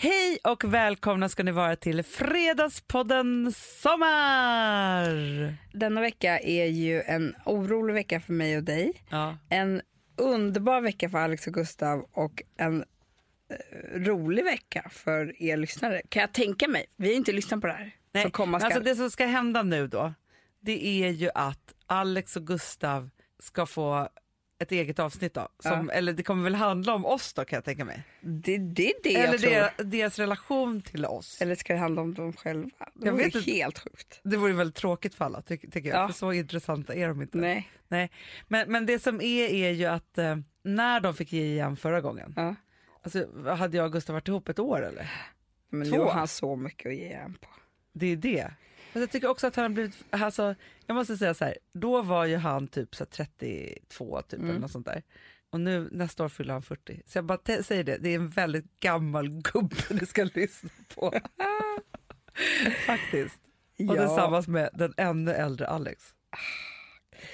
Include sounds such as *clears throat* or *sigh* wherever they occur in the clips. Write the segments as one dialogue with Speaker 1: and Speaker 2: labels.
Speaker 1: Hej och välkomna ska ni vara till Fredagspodden Sommar!
Speaker 2: Denna vecka är ju en orolig vecka för mig och dig.
Speaker 1: Ja.
Speaker 2: En underbar vecka för Alex och Gustav och en eh, rolig vecka för er lyssnare. Kan jag tänka mig. Vi har inte lyssnat på det här.
Speaker 1: Nej,
Speaker 2: som komma
Speaker 1: alltså det som ska hända nu då, det är ju att Alex och Gustav ska få ett eget avsnitt då. Som, Eller det kommer väl handla om oss då kan jag tänka mig.
Speaker 2: det, är det
Speaker 1: eller
Speaker 2: jag tror.
Speaker 1: deras, deras relation till oss.
Speaker 2: Eller ska det handla om dem själva? Det
Speaker 1: Jag
Speaker 2: vore helt sjukt.
Speaker 1: Det vore väldigt tråkigt för alla ty tycker jag,
Speaker 2: Ja.
Speaker 1: för så intressanta är de inte.
Speaker 2: Nej.
Speaker 1: Nej. Men, men det som är är ju att eh, när de fick ge igen förra gången,
Speaker 2: Ja.
Speaker 1: alltså, hade jag och Gustav varit ihop ett år eller?
Speaker 2: Men
Speaker 1: Två.
Speaker 2: nu har han så mycket att ge en på.
Speaker 1: Det är det. Men jag tycker också att han har blivit, alltså, jag måste säga så här, då var ju han typ så här 32 typ
Speaker 2: Mm.
Speaker 1: eller något sånt där. Och nu nästa år fyller han 40. Så jag bara säger det, det är en väldigt gammal gubbe ni ska lyssna på. *laughs* Faktiskt. Och
Speaker 2: Ja.
Speaker 1: tillsammans med den ännu äldre Alex.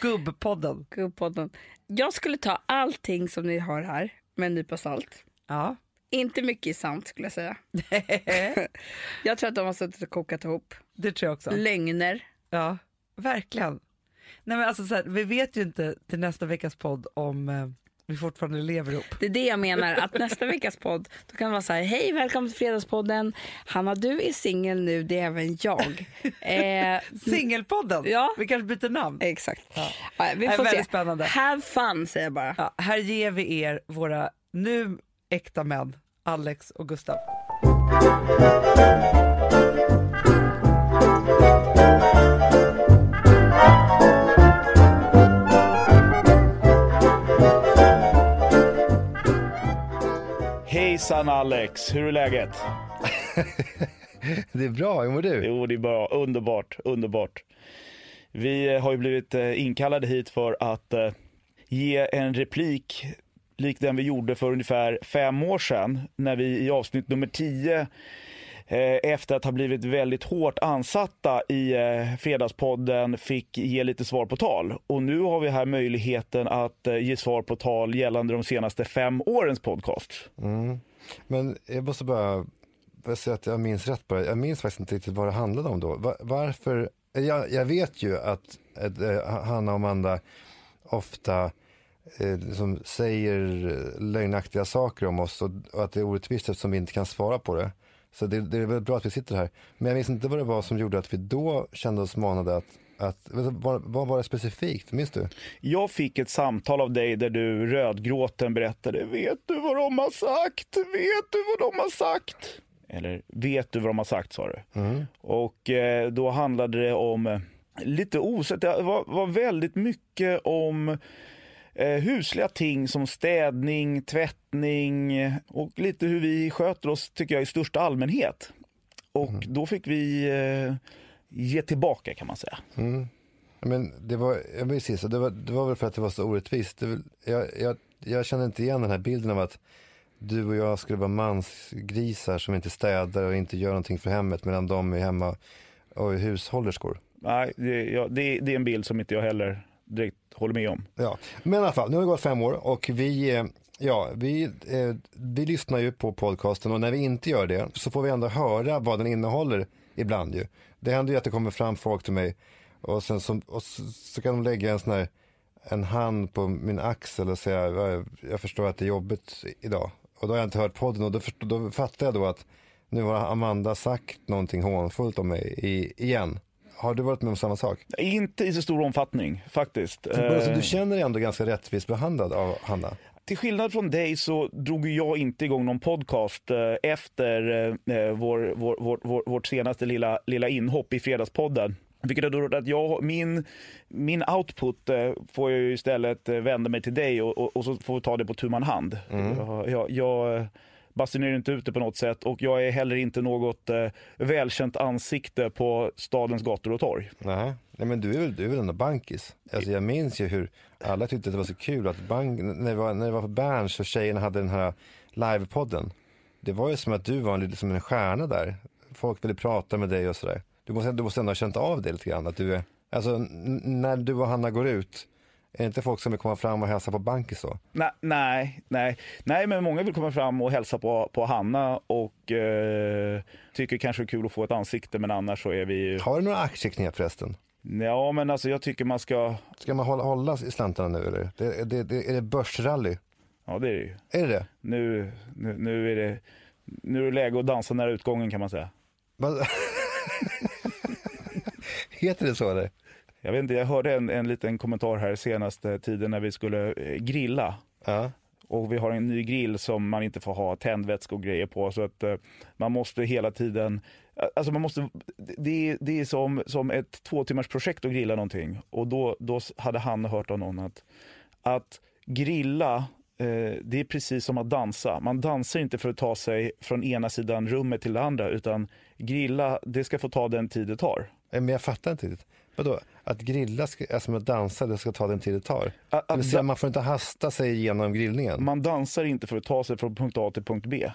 Speaker 1: Gubbpodden.
Speaker 2: Gubbpodden. Jag skulle ta allting som ni har här med en nypa salt.
Speaker 1: Ja.
Speaker 2: Inte mycket är sant skulle jag säga. *laughs* Jag tror att de har suttit och kokat ihop.
Speaker 1: Det tror jag också.
Speaker 2: Lögner.
Speaker 1: Ja, verkligen. Nej, men alltså, så här, vi vet ju inte till nästa veckas podd om eh, vi fortfarande lever ihop.
Speaker 2: Det är det jag menar, att nästa veckas podd, då kan det vara så här, hej välkommen till Fredagspodden. Hanna du är singel nu, det är även jag. *laughs* Eh,
Speaker 1: Singelpodden,
Speaker 2: Ja.
Speaker 1: vi kanske byter namn.
Speaker 2: exakt.
Speaker 1: Ja.
Speaker 2: Ja, vi
Speaker 1: Det är
Speaker 2: får
Speaker 1: väldigt
Speaker 2: se.
Speaker 1: spännande.
Speaker 2: Have fun säger jag bara.
Speaker 1: Ja, här ger vi er våra nu äkta män, Alex och Gustav.
Speaker 3: Hejsan Alex, hur är läget? *laughs*
Speaker 4: Det är bra, hur mår du?
Speaker 3: Jo, det är bra. Underbart, underbart. Vi eh, har ju blivit eh, inkallade hit för att eh, ge en replik lik den vi gjorde för ungefär fem år sedan när vi i avsnitt nummer 10 eh, Eh, efter att ha blivit väldigt hårt ansatta i eh, Fredagspodden fick ge lite svar på tal. Och nu har vi här möjligheten att eh, ge svar på tal gällande de senaste fem årens podcast.
Speaker 4: Mm. Men jag måste bara, säga att jag minns rätt bara. Jag minns faktiskt inte riktigt vad det handlade om då. Varför? Jag, jag vet ju att, eh, Hanna och Amanda ofta eh, liksom säger lögnaktiga saker om oss och, och att det är orättvist eftersom vi inte kan svara på det. Så det, det är väl bra att vi sitter här. Men jag minns inte vad det var som gjorde att vi då kände oss manade att, att vad, vad var det specifikt? Minns du?
Speaker 3: Jag fick ett samtal av dig där du rödgråten berättade Vet du vad de har sagt? Vet du vad de har sagt? Eller vet du vad de har sagt sa du.
Speaker 4: Mm.
Speaker 3: Och eh, då handlade det om eh, lite osett. Det var, var väldigt mycket om eh, husliga ting som städning, tvättning och lite hur vi sköter oss tycker jag i största allmänhet. Och då fick vi eh, ge tillbaka kan man säga.
Speaker 4: Mm. Men det var, jag vill säga så, det var, det var väl för att det var så orättvist. Det, jag, jag, jag känner inte igen den här bilden av att du och jag skulle vara mansgrisar som inte städar och inte gör någonting för hemmet medan de är hemma och är hushållerskor.
Speaker 3: Nej, det, ja, det, det är en bild som inte jag heller direkt håller med om.
Speaker 4: Ja, men i alla fall, nu har det gått fem år och vi, eh, ja, vi, eh, vi lyssnar ju på podcasten och när vi inte gör det så får vi ändå höra vad den innehåller ibland ju. Det händer ju att det kommer fram folk till mig och sen så, och så, så kan de lägga en sån här, en hand på min axel och säga, jag förstår att det är jobbigt idag. Och då har jag inte hört podden och då, förstår, då fattar jag då att nu har Amanda sagt någonting hånfullt om mig i, igen. Har du varit med om samma sak?
Speaker 3: Inte i så stor omfattning faktiskt.
Speaker 4: Alltså,
Speaker 3: Eh,
Speaker 4: du känner dig ändå ganska rättvist behandlad av Hanna?
Speaker 3: Till skillnad från dig så drog jag inte igång någon podcast eh, efter eh, vår, vår, vår, vår, vårt senaste lilla, lilla inhopp i Fredagspodden. Vilket har gjort att jag, min, min output eh, får jag istället eh, vända mig till dig och, och, och så får vi ta det på tu man hand. Jag, jag, jag basunerar inte ut det på något sätt och jag är heller inte något eh, välkänt ansikte på stadens gator och torg.
Speaker 4: Nej, Nej men du är väl, du är väl ändå bankis? Alltså jag minns ju hur alla tyckte att det var så kul att bank, när, det var, när det var på Berns och tjejerna hade den här livepodden. Det var ju som att du var en, liksom en stjärna där. Folk ville prata med dig och sådär. Du måste, du måste ändå ha känt av det lite grann. Att du är, alltså när du och Hanna går ut, är det inte folk som vill komma fram och hälsa på bankis då?
Speaker 3: Nej, nej, nej, nej, men många vill komma fram och hälsa på, på Hanna och eh, tycker kanske det är kul att få ett ansikte, men annars så är vi ju...
Speaker 4: Har du några aktieknep förresten?
Speaker 3: Ja, men alltså jag tycker man ska...
Speaker 4: Ska man hålla, hålla i slantarna nu eller? Det, det, det, är det börsrally?
Speaker 3: Ja, det är det ju.
Speaker 4: Är det det?
Speaker 3: Nu, nu, nu är det... Nu är det läge att dansa nära utgången kan man säga. *laughs*
Speaker 4: Heter det så eller?
Speaker 3: Jag vet inte, jag hörde en, en liten kommentar här senaste tiden när vi skulle eh, grilla.
Speaker 4: Ja.
Speaker 3: Och vi har en ny grill som man inte får ha tändvätska och grejer på. Så att eh, man måste hela tiden, alltså man måste, det, är- det är som, som ett två timmars projekt att grilla någonting. Och då, då hade han hört av någon att, att grilla, eh, det är precis som att dansa. Man dansar inte för att ta sig från ena sidan rummet till det andra, utan grilla, det ska få ta den tid det tar.
Speaker 4: Eh, Men jag fattar inte riktigt. Vadå? Att grilla är som att dansa, det ska ta den tid det tar?
Speaker 3: Att, att,
Speaker 4: säga, man får inte hasta sig igenom grillningen?
Speaker 3: man dansar inte för att ta sig från punkt A till punkt B,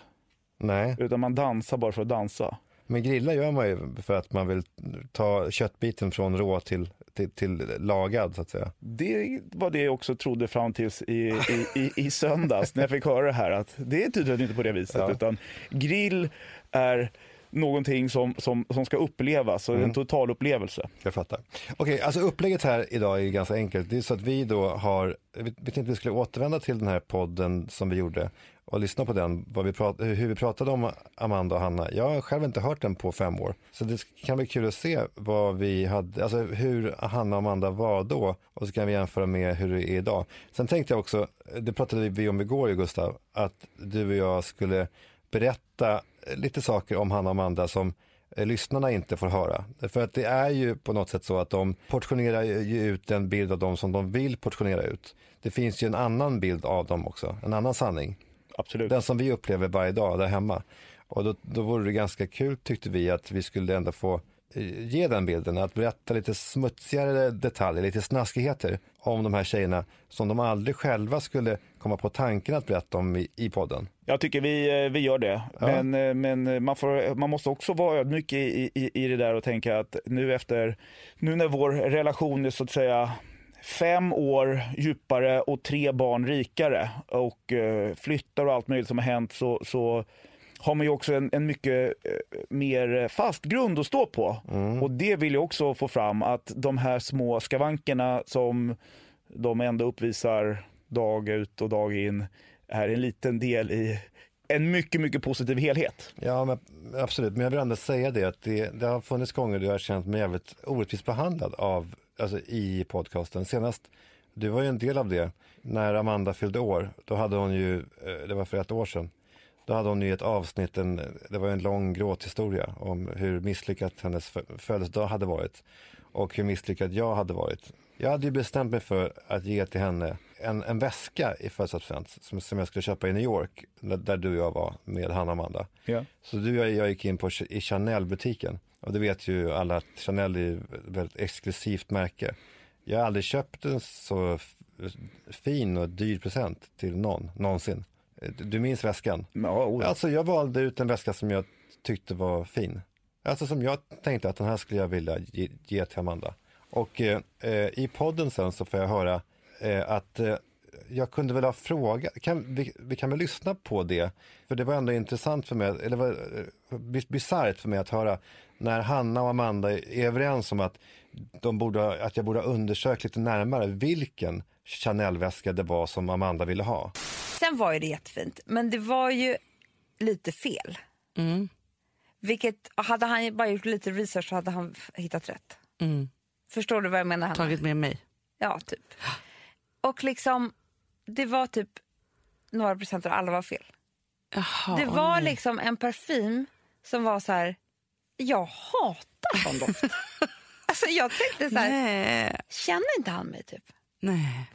Speaker 4: Nej,
Speaker 3: utan man dansar bara för att dansa.
Speaker 4: men grilla gör man ju för att man vill ta köttbiten från rå till, till, till lagad så att säga.
Speaker 3: Det var det jag också trodde fram tills i, i, i, i söndags när jag fick höra det här att det är tydligen inte på det viset
Speaker 4: Ja.
Speaker 3: utan grill är någonting som, som, som ska upplevas
Speaker 4: Mm.
Speaker 3: en total upplevelse.
Speaker 4: Jag fattar. Okej, alltså upplägget här idag är ganska enkelt. Det är så att vi då har, vi tänkte att vi skulle återvända till den här podden som vi gjorde och lyssna på den, vi prat, hur vi pratade om Amanda och Hanna. Jag har själv inte hört den på fem år. Så det kan bli kul att se vad vi hade, alltså hur Hanna och Amanda var då och så kan vi jämföra med hur det är idag. Sen tänkte jag också, det pratade vi om igår ju Gustav, att du och jag skulle berätta lite saker om Hanna och Amanda som eh, lyssnarna inte får höra. För att det är ju på något sätt så att de portionerar ju ut en bild av dem som de vill portionera ut. Det finns ju en annan bild av dem också, en annan sanning.
Speaker 3: Absolut.
Speaker 4: Den som vi upplever varje dag där hemma. Och då, då vore det ganska kul tyckte vi att vi skulle ändå få eh, ge den bilden, att berätta lite smutsigare detaljer, lite snaskigheter om de här tjejerna som de aldrig själva skulle komma på tanken att berätta om i, i podden.
Speaker 3: Jag tycker vi, eh, vi gör det.
Speaker 4: Ja.
Speaker 3: Men, eh, men man, får, man måste också vara ödmjuk i, i, i det där och tänka att nu efter, nu när vår relation är så att säga fem år djupare och tre barn rikare och eh, flyttar och allt möjligt som har hänt så, så har man ju också en, en mycket eh, mer fast grund att stå på. Och det vill jag också få fram att de här små skavankerna som de ändå uppvisar dag ut och dag in är en liten del i en mycket, mycket positiv helhet.
Speaker 4: Ja, men, absolut. Men jag vill ändå säga det att det, det har funnits gånger då jag har känt mig jävligt orättvist behandlad av, alltså i podcasten. Senast, du var ju en del av det, när Amanda fyllde år. Då hade hon ju, eh, det var för ett år sedan, då hade hon ju ett avsnitt, en, det var en lång gråthistoria om hur misslyckat hennes födelsedag hade varit och hur misslyckad jag hade varit. Jag hade ju bestämt mig för att ge till henne en, en väska i födelsedagspresent som, som jag skulle köpa i New York, där, där du och jag var med Hanna och Amanda.
Speaker 3: Ja.
Speaker 4: Så du och jag gick in på i Chanel-butiken. Och det vet ju alla att Chanel är ett väldigt exklusivt märke. Jag har aldrig köpt en så fin och dyr present till någon, någonsin. Du minns väskan?
Speaker 3: Ja, oh, ja.
Speaker 4: Alltså jag valde ut en väska som jag tyckte var fin. Alltså som jag tänkte att den här skulle jag vilja ge, ge till Amanda. Och eh, i podden sen så får jag höra eh, att eh, jag kunde väl ha frågat, kan, vi, vi kan väl lyssna på det? För det var ändå intressant för mig, eller var eh, bis- bisarrt för mig att höra när Hanna och Amanda är överens om att, de borde, att jag borde ha undersökt lite närmare vilken Chanel-väska det var som Amanda ville ha.
Speaker 2: Sen var ju det jättefint, men det var ju lite fel.
Speaker 1: Mm.
Speaker 2: Vilket, hade han bara gjort lite research så hade han hittat rätt.
Speaker 1: Mm.
Speaker 2: Förstår du vad jag menar? Hanna?
Speaker 1: Tagit med mig.
Speaker 2: Ja, typ. Och liksom, det var typ några procent av alla var fel.
Speaker 1: Jaha,
Speaker 2: det
Speaker 1: åh
Speaker 2: var
Speaker 1: nej.
Speaker 2: liksom en parfym som var så här, jag hatar sån doft. *laughs* alltså jag tänkte så här,
Speaker 1: Nej.
Speaker 2: känner inte han mig typ?
Speaker 1: nej.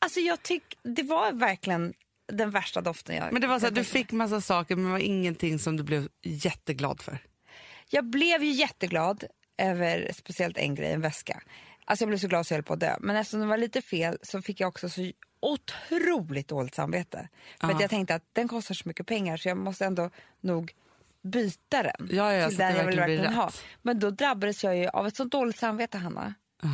Speaker 2: Alltså jag tyck, det var verkligen den värsta doften jag
Speaker 1: Men det var så att du fick massa saker men det var ingenting som du blev jätteglad för.
Speaker 2: Jag blev ju jätteglad över speciellt en grej, en väska. Alltså jag blev så glad så jag höll på att dö. Men eftersom det var lite fel så fick jag också så otroligt dåligt samvete. För att
Speaker 1: Ja.
Speaker 2: jag tänkte att den kostar så mycket pengar så jag måste ändå nog byta den
Speaker 1: Ja, ja,
Speaker 2: till den jag vill
Speaker 1: verkligen
Speaker 2: ha. Men då drabbades jag ju av ett så dåligt samvete Hanna.
Speaker 1: Ah.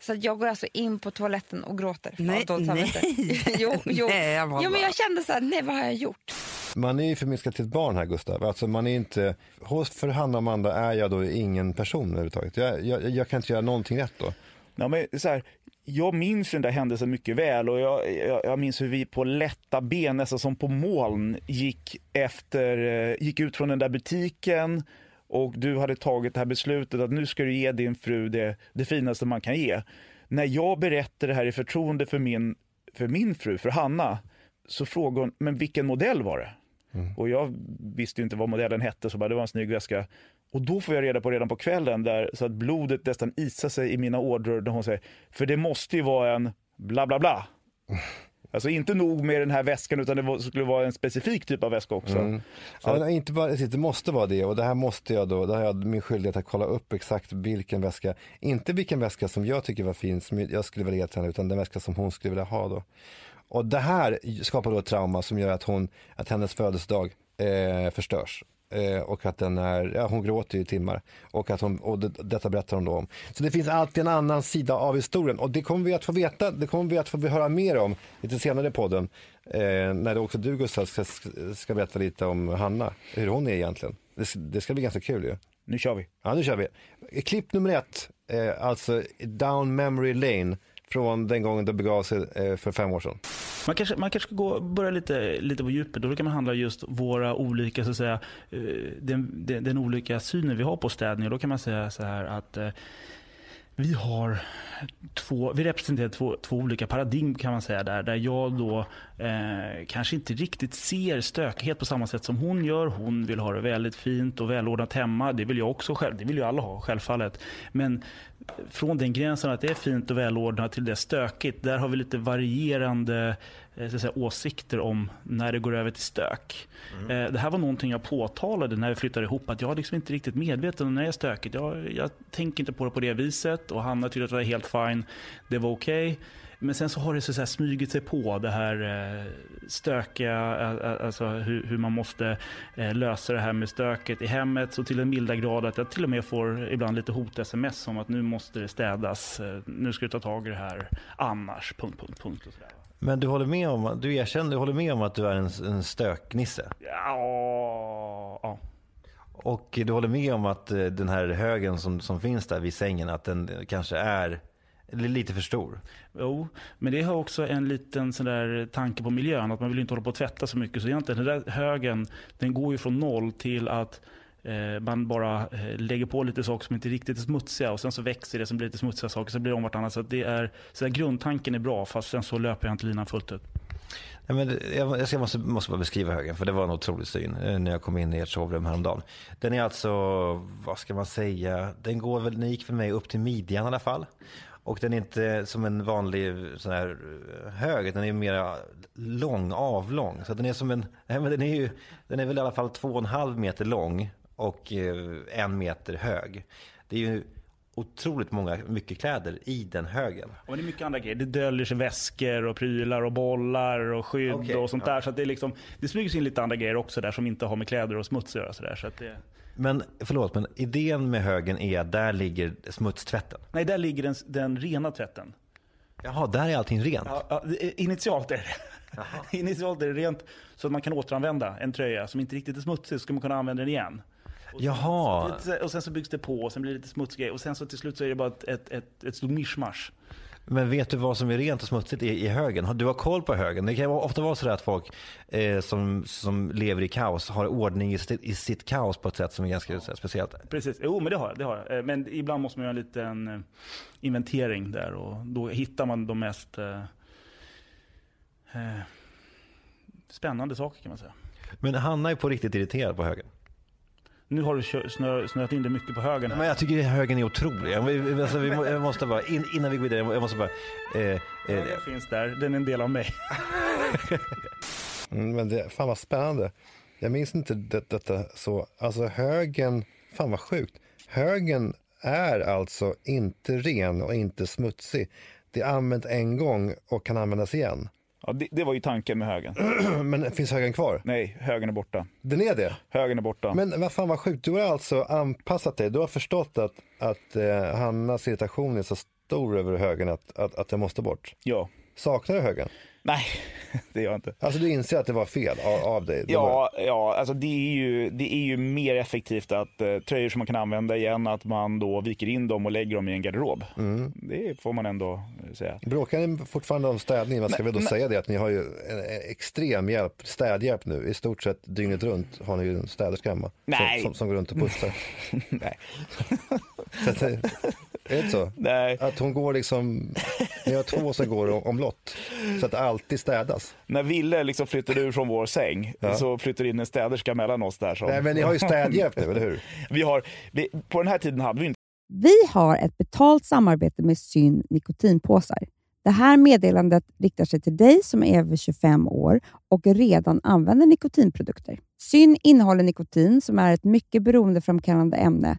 Speaker 2: Så att jag går alltså in på toaletten och gråter. för
Speaker 1: Nej,
Speaker 2: dåligt samvete.
Speaker 1: nej. *laughs*
Speaker 2: jo, jo.
Speaker 1: Nej, Amanda.
Speaker 2: jo, men jag kände så här, nej vad har jag gjort?
Speaker 4: Man är ju förminskad till ett barn här Gustav. Alltså man är inte, hos för Hanna och Amanda är jag då ingen person överhuvudtaget. Jag, jag, jag kan inte göra någonting rätt då.
Speaker 5: Ja, men så här, jag minns den där händelsen mycket väl och jag, jag, jag minns hur vi på lätta ben, nästan som på moln, gick, efter, eh, gick ut från den där butiken och du hade tagit det här beslutet att nu ska du ge din fru det, det finaste man kan ge. När jag berättade det här i förtroende för min, för min fru, för Hanna, så frågade hon, men vilken modell var det? Och jag visste ju inte vad modellen hette, så bara, det var en snygg väska. Och då får jag reda på redan på kvällen, där, så att blodet nästan isar sig i mina ådror när hon säger, för det måste ju vara en bla bla bla. *laughs* Alltså inte nog med den här väskan, utan det var- skulle vara en specifik typ av väska också. Så
Speaker 4: Ja, men inte bara, det måste vara det och det här måste jag då, det har jag min skyldighet att kolla upp exakt vilken väska, inte vilken väska som jag tycker var fin, som jag skulle vilja ge till henne, utan den väska som hon skulle vilja ha då. Och det här skapar då ett trauma som gör att, hon, att hennes födelsedag eh, förstörs. Eh, och att den är, ja hon gråter i timmar. Och, att hon, och det, detta berättar hon då om. Så det finns alltid en annan sida av historien. Och det kommer vi att få veta, det kommer vi att få höra mer om lite senare i podden. Eh, när det också du Gustav ska, ska berätta lite om Hanna, hur hon är egentligen. Det, det ska bli ganska kul ju.
Speaker 5: Nu kör vi.
Speaker 4: Ja, nu kör vi. Klipp nummer ett, eh, alltså Down Memory Lane från den gången det begav sig eh, för fem år sedan.
Speaker 3: Man kanske, man kanske ska gå, börja lite, lite på djupet. Då kan man handla just våra olika, så att säga, eh, den, den, den olika synen vi har på städning. Och då kan man säga så här att eh, vi har två, vi representerar två, två olika paradigm kan man säga där. Där jag då eh, kanske inte riktigt ser stökighet på samma sätt som hon gör. Hon vill ha det väldigt fint och välordnat hemma. Det vill jag också själv, det vill ju alla ha självfallet. Men från den gränsen att det är fint och välordnat till det är stökigt. Där har vi lite varierande eh, så att säga, åsikter om när det går över till stök. Eh, Det här var någonting jag påtalade när vi flyttade ihop. Att jag är liksom inte riktigt medveten om när det är stökigt. Jag, jag tänker inte på det på det viset. Och Hanna tyckte att det var helt fine. Det var okej. Men sen så har det så att säga smugit sig på det här eh, stökiga, eh, eh, alltså hur, hur man måste eh, lösa det här med stöket i hemmet. Så till den milda grad att jag till och med får ibland lite hot-sms om att nu måste det städas. eh, Nu ska du ta tag i det här annars. Punkt, punkt, punkt. Och sådär.
Speaker 6: Men du håller med om, du erkänner, du håller med om att du är en, en stöknisse?
Speaker 3: Ja, ja.
Speaker 6: Och du håller med om att eh, den här högen som, som finns där vid sängen, att den kanske är lite för stor?
Speaker 3: Jo, men det har också en liten sån där tanke på miljön. Att man vill inte hålla på att tvätta så mycket. Så egentligen den där högen, den går ju från noll till att Eh, man bara eh, lägger på lite saker som inte riktigt är smutsiga. Och sen så växer det som blir lite smutsiga saker. Så blir det om vartannat. Så att det är, så grundtanken är bra. Fast sen så löper jag inte linan fullt ut.
Speaker 6: Nej, men jag, jag måste, måste bara beskriva högen, för det var en otrolig syn eh, när jag kom in i ert sovrum häromdagen. Den är alltså, vad ska man säga, den går väl, den gick för mig upp till midjan i alla fall. Och den är inte som en vanlig sån här hög, den är mer lång, avlång. Så den är som en, nej, men den är ju, den är väl i alla fall två och en halv meter lång och eh, en meter hög. Det är ju otroligt många, mycket kläder i den högen.
Speaker 3: Och det är mycket andra grejer. Det döljer sig väskor och prylar och bollar och skydd
Speaker 6: Okej,
Speaker 3: och sånt
Speaker 6: ja.
Speaker 3: där. Så det, är liksom, det smyger sig in lite andra grejer också där som inte har med kläder och smuts att göra. Så där. Så att det,
Speaker 6: Men förlåt, men idén med högen är att där ligger smutstvätten.
Speaker 3: nej, där ligger den, den rena tvätten.
Speaker 6: Jaha, där är allting rent.
Speaker 3: Ja, ja, initialt är det *laughs* Initialt är det rent så att man kan återanvända en tröja som inte riktigt är smutsig. Så ska man kunna använda den igen.
Speaker 6: Jaha,
Speaker 3: Lite- Och sen så byggs det på och sen blir det lite smutsig Och sen så till slut så är det bara ett, ett, ett, ett stort mischmasch.
Speaker 6: men vet du vad som är rent och smutsigt i, i högen? Du har koll på högen. Det kan ofta vara så att folk eh, som, som lever i kaos har ordning i sitt, i sitt kaos på ett sätt som är ganska här, speciellt.
Speaker 3: Precis, jo men det har jag. Det har jag. Eh, Men ibland måste man göra en liten eh, inventering där och då hittar man de mest eh, eh, spännande saker kan man säga.
Speaker 6: Men Hanna är på riktigt irriterad på högen.
Speaker 3: Nu har du snö, snöat in dig mycket på högen här.
Speaker 6: Men jag tycker högen är otrolig. Vi- alltså, vi, må- jag måste bara, in, innan vi går vidare, jag måste bara... Eh, eh,
Speaker 3: Högen finns där, den är en del av mig. *laughs*
Speaker 4: Mm, men det, fan vad spännande. Jag minns inte det, detta så. Alltså högen, fan vad sjukt. Högen är alltså inte ren och inte smutsig. Det är använt en gång och kan användas igen.
Speaker 5: Ja, det, det var ju tanken med högen. *clears throat*
Speaker 4: Men finns högen kvar?
Speaker 5: Nej, högen är borta.
Speaker 4: Den är det?
Speaker 5: Högen är borta.
Speaker 4: Men vad fan vad sjukt, du har alltså anpassat dig. Du har förstått att, att eh, Hannas irritation är så stor över högen att, att, att den måste bort.
Speaker 3: Ja.
Speaker 4: Saknar du högen?
Speaker 3: Nej, *laughs* det gör jag inte.
Speaker 4: Alltså du inser att det var fel av, av dig? Det var-
Speaker 3: Ja, ja alltså det, är ju, det är ju mer effektivt att eh, tröjor som man kan använda igen, att man då viker in dem och lägger dem i en garderob.
Speaker 4: Mm.
Speaker 3: Det får man ändå eh, säga.
Speaker 4: Bråkar ni fortfarande om städning? Man ska väl då säga det att ni har ju en en extrem hjälp, städhjälp nu. I stort sett dygnet runt har ni ju en städerska hemma. Som, som, som går runt och pussar. *laughs*
Speaker 3: Nej. *laughs*
Speaker 4: Är det inte så?
Speaker 3: Nej.
Speaker 4: Att hon går liksom, ni har två som går om- omlott. Så att det alltid städas.
Speaker 3: När Ville liksom flyttade ur från vår säng
Speaker 4: Ja.
Speaker 3: så flyttade in en städerska mellan oss där. Som...
Speaker 4: Nej men ni har ju städhjälp nu, eller hur? *laughs*
Speaker 3: vi har, vi, på den här tiden hade vi inte
Speaker 7: Vi har ett betalt samarbete med Syn nikotinpåsar. Det här meddelandet riktar sig till dig som är över 25 år och redan använder nikotinprodukter. Syn innehåller nikotin som är ett mycket beroendeframkallande ämne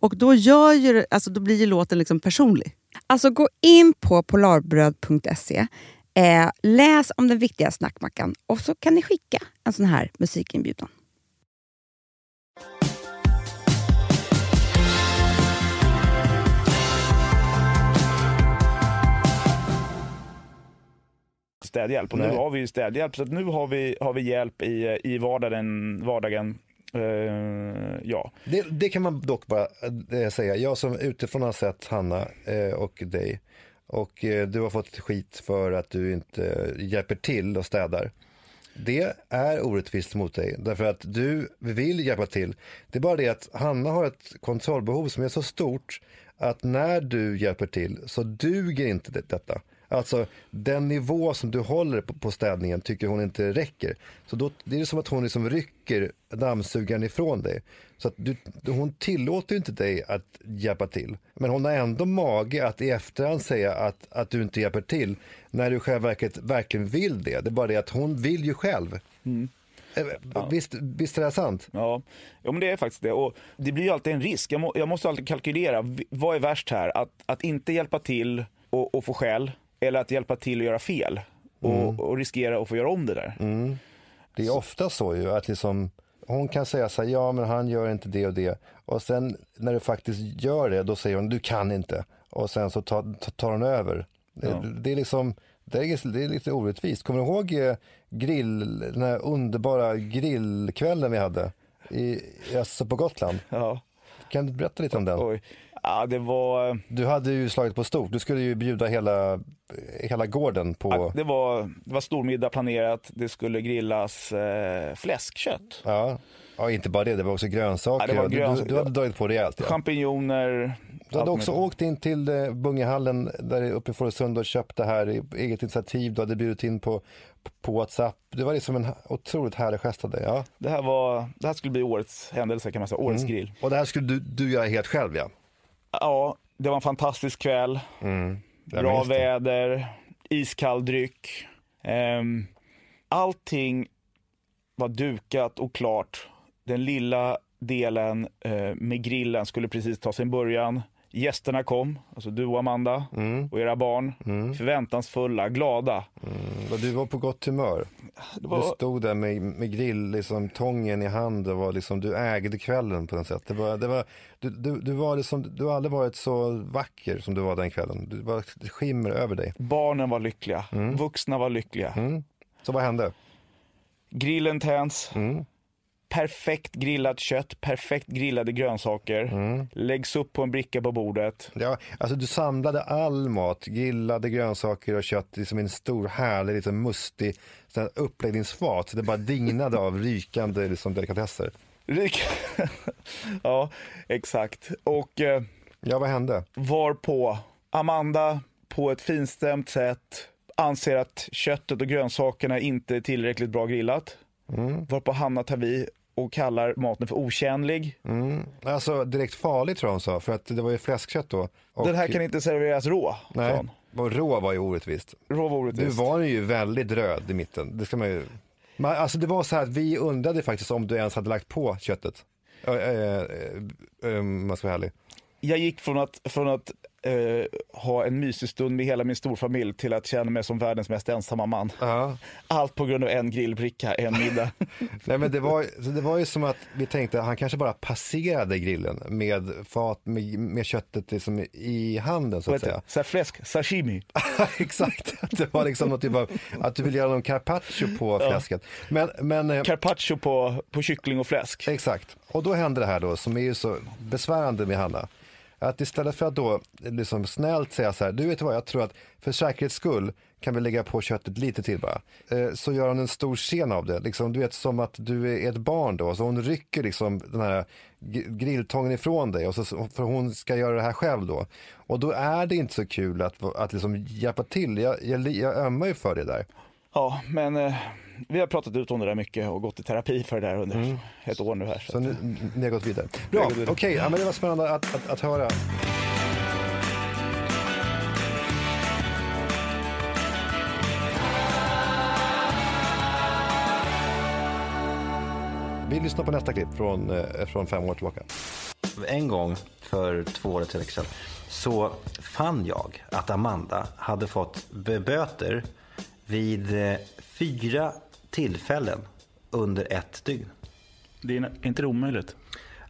Speaker 8: Och då, gör ju, alltså, då blir ju låten liksom personlig.
Speaker 2: Alltså gå in på polarbröd.se, eh, läs om den viktiga snackmackan och så kan ni skicka en sån här musikinbjudan.
Speaker 3: städhjälp. Och nu
Speaker 4: Nej.
Speaker 3: har vi ju städhjälp, så att nu har vi, har vi hjälp i, i vardagen. vardagen. Uh, ja.
Speaker 4: Det, det kan man dock bara eh, säga. Jag som utifrån har sett Hanna uh, och dig och uh, du har fått skit för att du inte hjälper till och städar. Det är orättvist mot dig därför att du vill hjälpa till. Det är bara det att Hanna har ett kontrollbehov som är så stort att när du hjälper till så duger inte det, detta. Alltså den nivå som du håller på, på städningen tycker hon inte räcker. Så då, det är som att hon liksom rycker dammsugaren ifrån dig. Så att du, hon tillåter inte dig att hjälpa till. Men hon har ändå mage att i efterhand säga att, att du inte hjälper till när du i själva verket verkligen vill det. Det är bara det att hon vill ju själv. Eh, Visst, visst är det sant?
Speaker 3: Ja, ja men det är faktiskt det. Och det blir ju alltid en risk. Jag, må, jag måste alltid kalkylera. Vad är värst här? Att, att inte hjälpa till och, och få skäll eller att hjälpa till och göra fel och, och riskera att få göra om det där.
Speaker 4: Det är ofta så ju att liksom, hon kan säga så här, ja men han gör inte det och det. Och sen när du faktiskt gör det, då säger hon, du kan inte. Och sen så tar, tar- hon över. Det,
Speaker 3: Ja.
Speaker 4: det är liksom, det är, det är lite orättvist. Kommer du ihåg eh, grill, den här underbara grillkvällen vi hade i, alltså på Gotland?
Speaker 3: Ja,
Speaker 4: Kan du berätta lite om den?
Speaker 3: oj. Ja, det var...
Speaker 4: Du hade ju slagit på stort. Du skulle ju bjuda hela, hela gården på...
Speaker 3: Ja, Det var, det var stormiddag planerat, det skulle grillas eh, fläskkött,
Speaker 4: Ja. ja, inte bara det, det var också grönsaker.
Speaker 3: Ja, det var
Speaker 4: Du-
Speaker 3: gröns-
Speaker 4: Du, du hade dragit på rejält. Ja.
Speaker 3: champinjoner.
Speaker 4: Du hade också
Speaker 3: möjligt.
Speaker 4: åkt in till eh, Bungehallen där uppe i Fårösund och köpt det här i eget initiativ. Du hade bjudit in på, på WhatsApp. Det var liksom en otroligt härlig gest av dig. Ja.
Speaker 3: Det här, var, det här skulle bli årets händelse kan man säga, årets
Speaker 4: Mm.
Speaker 3: grill.
Speaker 4: Och det här skulle du, du göra helt själv ja.
Speaker 3: Ja, det var en fantastisk kväll.
Speaker 4: Men
Speaker 3: Bra väder, iskall dryck. Ehm, allting var dukat och klart. Den lilla delen eh, med grillen skulle precis ta sin början. Gästerna kom, alltså du och Amanda
Speaker 4: Mm.
Speaker 3: och era barn. Förväntansfulla, glada.
Speaker 4: Och du var på gott humör.
Speaker 3: Det
Speaker 4: Du
Speaker 3: var,
Speaker 4: stod där med, med grill, liksom, tången i hand och var liksom, du ägde kvällen på något sätt. Det var, det var, du, du, du, var liksom, du har aldrig varit så vacker som du var den kvällen. Du var skimmer över dig.
Speaker 3: barnen var lyckliga, vuxna var lyckliga.
Speaker 4: Mm. Så vad hände?
Speaker 3: Grillen tänds.
Speaker 4: Mm.
Speaker 3: Perfekt grillat kött, perfekt grillade grönsaker.
Speaker 4: Mm.
Speaker 3: Läggs upp på en bricka på bordet.
Speaker 4: Ja, alltså du samlade all mat, grillade grönsaker och kött i som en stor härlig, liksom mustig uppläggningsfat. Så det bara dignade av rykande liksom, delikatesser.
Speaker 3: Rik. *laughs* ja, exakt. Och eh,
Speaker 4: Ja, vad hände?
Speaker 3: var på Amanda på ett finstämt sätt anser att köttet och grönsakerna inte är tillräckligt bra grillat.
Speaker 4: Mm.
Speaker 3: Varpå Hanna tar vi och kallar maten för otjänlig.
Speaker 4: Mm. Alltså direkt farligt tror jag hon sa, för att det var ju fläskkött då. Och,
Speaker 3: Den här kan inte serveras rå.
Speaker 4: Nej, och rå var ju orättvist.
Speaker 3: Rå var
Speaker 4: Du
Speaker 3: orättvist.
Speaker 4: var ju väldigt röd i mitten, det ska man ju... Men, alltså det var så här att vi undrade faktiskt om du ens hade lagt på köttet. Äh, äh, äh, om man ska vara ärlig.
Speaker 3: Jag gick från att, från att eh, ha en mysig stund med hela min storfamilj till att känna mig som världens mest ensamma man.
Speaker 4: Ja.
Speaker 3: Allt på grund av en grillbricka, en middag. *laughs*
Speaker 4: Nej, men det, var, det var ju som att vi tänkte att han kanske bara passerade grillen med fat med, med köttet liksom i handen så att säga.
Speaker 3: Så fläsk, sashimi. *laughs*
Speaker 4: Exakt, det var liksom något typ av, att du vill göra någon carpaccio på fläsket. Men, men eh,
Speaker 3: Carpaccio på, på kyckling och fläsk.
Speaker 4: exakt, och då hände det här då som är ju så besvärande med Hanna. Att istället för att då liksom snällt säga så här, du vet vad, jag tror att för säkerhets skull kan vi lägga på köttet lite till bara. Eh, så gör hon en stor scen av det, liksom, du vet som att du är ett barn då. Så hon rycker liksom den här grilltången ifrån dig och så, för hon ska göra det här själv då. Och då är det inte så kul att, att liksom hjälpa till. Jag, jag, jag ömmar ju för det där.
Speaker 3: Ja, men eh, vi har pratat ut om det där mycket och gått i terapi för det där under ett år nu här. Så.
Speaker 4: Så nu, ni har gått vidare. Bra, okej, ja, men det var spännande att, att, att höra. vi lyssnar på nästa klipp från, eh, från fem år tillbaka.
Speaker 6: En gång för två år, sedan, så fann jag att Amanda hade fått böter vid eh, fyra tillfällen under ett dygn.
Speaker 9: Det är inte det omöjligt?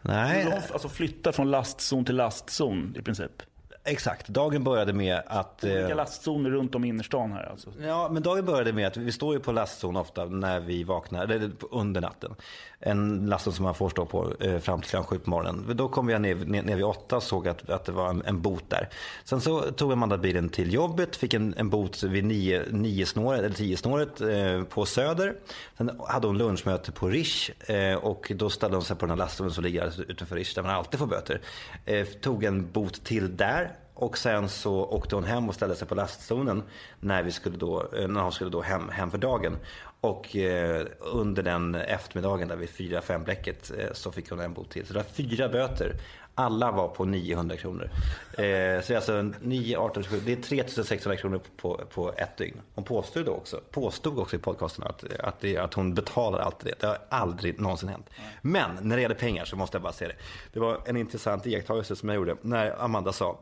Speaker 6: Nej,
Speaker 9: alltså flyttar från lastzon till lastzon i princip.
Speaker 6: Exakt. Dagen började med att... eh,
Speaker 9: Olika lastzoner runt om i innerstan här alltså.
Speaker 6: Ja, men dagen började med att vi står ju på lastzon ofta när vi vaknar, eller under natten. En lastzon som man får stå på eh, fram till klockan sju på morgonen. Då kom jag ner, ner, ner vid åtta och såg att, att det var en, en bot där. Sen så tog Amanda bilen till jobbet, fick en, en bot vid nio, nio snåret, eller tio snåret eh, på Söder. Sen hade hon lunchmöte på Rish eh, och då ställde hon sig på den här lastzonen som ligger utanför Rish där man alltid får böter. Eh, tog en bot till där och sen så åkte hon hem och ställde sig på lastzonen när, vi skulle då, eh, när hon skulle då hem, hem för dagen. Och eh, under den eftermiddagen där vid 4-5 bläcket eh, så fick hon en bot till. Så det var fyra böter. Alla var på 900 kronor. Eh, så det är alltså 9, 18, 27, det är 3600 kronor på, på ett dygn. Hon påstod då också, påstod också i podcasten att, att, det, att hon betalar allt det. Det har aldrig någonsin hänt. Men när det gäller pengar så måste jag bara säga det. Det var en intressant iakttagelse som jag gjorde när Amanda sa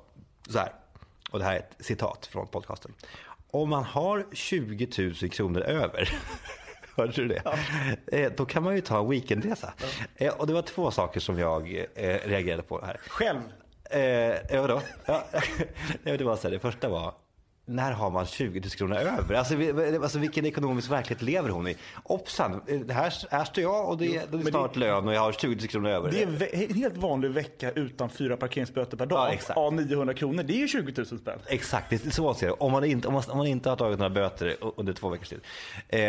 Speaker 6: så här, och det här är ett citat från podcasten. Om man har 20 000 kronor över, *laughs* hörde du det? Eh, Då kan man ju ta en weekendresa. Eh, Och det var två saker som jag eh, reagerade på här.
Speaker 9: Själv?
Speaker 6: Eh, ja, vadå? Ja, *laughs* ja, det var så här, det första var, när har man 20 000 kronor över? Alltså, alltså vilken ekonomisk verklighet lever hon i? Hoppsan, det här, här står jag och det, det är snart lön och jag har 20 000 kronor över.
Speaker 9: Det är en helt vanlig vecka utan fyra parkeringsböter per dag.
Speaker 6: Ja, exakt.
Speaker 9: Ja, 900 kronor. Det är ju 20 000 spänn.
Speaker 6: Exakt, det är så man ser det. Om man inte, om man, om man inte har tagit några böter under två veckors tid. Eh,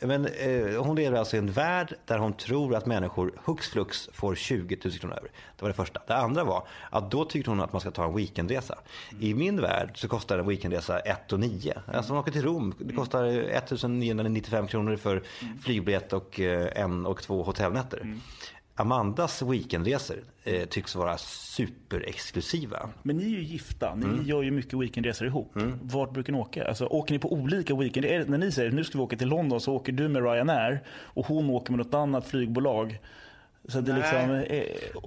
Speaker 6: men eh, hon lever alltså i en värld där hon tror att människor hux flux får 20 000 kronor över. Det var det första. Det andra var att då tyckte hon att man ska ta en weekendresa. I min värld så kostar en weekendresa 1 och 9. Alltså man åker till Rom. Det kostar 1 995 kronor för flygbiljett och eh, en och två hotellnätter. Amandas weekendresor eh, tycks vara superexklusiva.
Speaker 9: Men ni är ju gifta. Ni
Speaker 6: Mm.
Speaker 9: gör ju mycket weekendresor ihop. Vart brukar ni åka? Alltså, åker ni på olika weekend? Är det, när ni säger nu ska vi åka till London så åker du med Ryanair och hon åker med något annat flygbolag. Så det liksom, eh,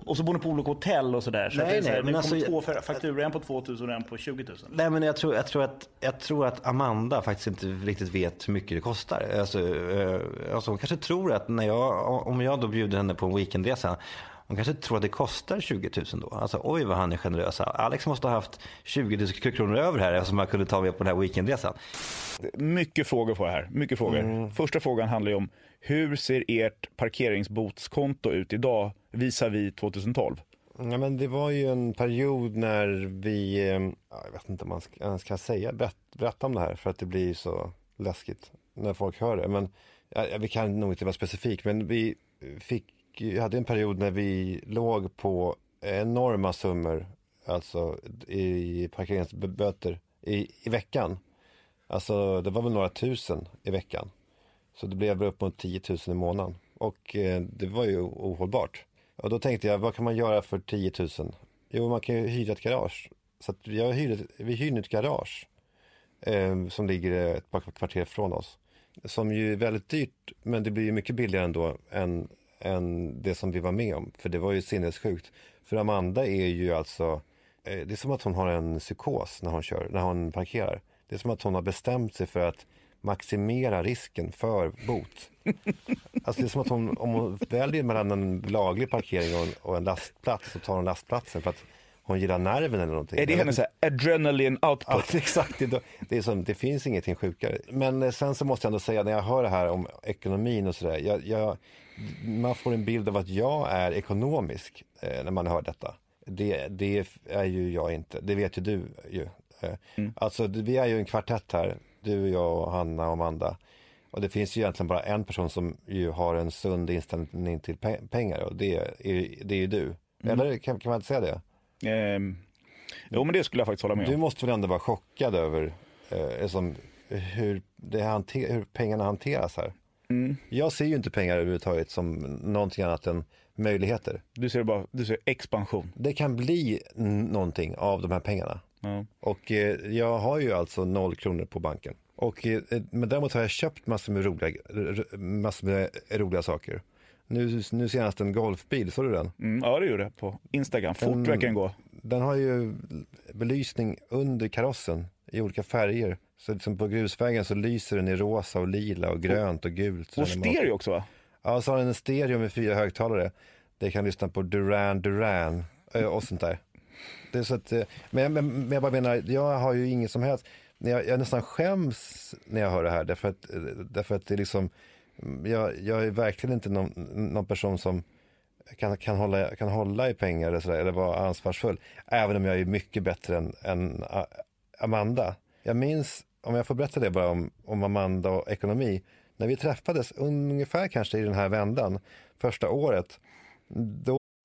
Speaker 9: och så bor ni på olika hotell och sådär. Så
Speaker 6: Nej,
Speaker 9: att det här,
Speaker 6: men
Speaker 9: kommer
Speaker 6: alltså-
Speaker 9: två fakturor, en på 2000 och en på 20 000.
Speaker 6: Nej, men jag tror, jag, tror att, jag tror att Amanda faktiskt inte riktigt vet hur mycket det kostar. Alltså, eh, alltså hon kanske tror att när jag, om jag då bjuder henne på en weekendresa, hon kanske tror att det kostar 20 000 då. Alltså oj vad han är generös. Alex måste ha haft 20 000 kronor över här eftersom han kunde ta med på den här weekendresan.
Speaker 3: Mycket frågor får jag här. Mycket frågor. Första frågan handlar ju om hur ser ert parkeringsbotskonto ut idag visavi 2012?
Speaker 4: Ja, men det var ju en period när vi, eh, ja, jag vet inte om man ska, ens kan säga, berätta, berätta om det här för att det blir så läskigt när folk hör det. Men ja, vi kan nog inte vara specifik, men vi fick, hade en period när vi låg på enorma summor, alltså i parkeringsböter i, i veckan. Alltså det var väl några tusen i veckan. Så det blev upp mot 10 000 i månaden. Och eh, det var ju ohållbart. Och då tänkte jag, vad kan man göra för 10 000? Jo, man kan ju hyra ett garage. Så att jag hyrde, vi hyrde ett garage eh, som ligger ett par kvarter från oss. Som ju är väldigt dyrt, men det blir ju mycket billigare ändå än, än det som vi var med om. För det var ju sinnessjukt. För Amanda är ju alltså, eh, det är som att hon har en psykos när hon kör, när hon parkerar. Det är som att hon har bestämt sig för att maximera risken för bot. *laughs* Alltså det är som att hon, om hon väljer mellan en laglig parkering och en, och en lastplats så tar hon lastplatsen för att hon gillar nerven eller någonting.
Speaker 3: Är det hennes adrenaline output?
Speaker 4: Ja, *laughs* exakt. Det, det, är som, det finns ingenting sjukare. Men eh, sen så måste jag ändå säga, när jag hör det här om ekonomin och sådär. Jag, jag, man får en bild av att jag är ekonomisk eh, när man hör detta. Det, det är ju jag inte. Det vet ju du ju. Eh, Alltså, det- vi är ju en kvartett här. Du, jag och Hanna och Amanda. Och det finns ju egentligen bara en person som ju har en sund inställning till pe- pengar och det är, det är ju du. Eller kan, kan man inte säga det?
Speaker 3: Ehm, jo, men det skulle jag faktiskt hålla med
Speaker 4: Du
Speaker 3: om.
Speaker 4: måste väl ändå vara chockad över eh, som, hur, det hanter, hur pengarna hanteras här.
Speaker 3: Mm.
Speaker 4: Jag ser ju inte pengar överhuvudtaget som någonting annat än möjligheter.
Speaker 3: Du ser bara du ser expansion.
Speaker 4: Det kan bli någonting av de här pengarna.
Speaker 3: Ja.
Speaker 4: Och eh, jag har ju alltså noll kronor på banken. Och, eh, men däremot har jag köpt massor med roliga, massor med roliga saker. Nu, nu senast en golfbil, såg du den?
Speaker 3: Mm, ja, det gjorde jag på Instagram. Fort
Speaker 4: Den-
Speaker 3: verkar den gå.
Speaker 4: Den har ju belysning under karossen i olika färger. Så liksom på grusvägen så lyser den i rosa och lila och grönt och gult.
Speaker 3: Och stereo också va?
Speaker 4: Ja, så har den en stereo med fyra högtalare. Jag kan lyssna på Duran Duran eh, och sånt där. Det är så att, eh, men, men, men jag bara menar, jag har ju inget som helst, jag, jag nästan skäms när jag hör det här. Därför att, eh, därför att det är liksom, mm, jag, jag är verkligen inte någon, någon person som kan, kan, hålla, kan hålla i pengar eller, så där, eller vara ansvarsfull. Även om jag är mycket bättre än, än eh, Amanda. Jag minns, om jag får berätta det bara om, om Amanda och ekonomi. När vi träffades, ungefär kanske i den här vändan, första året. Då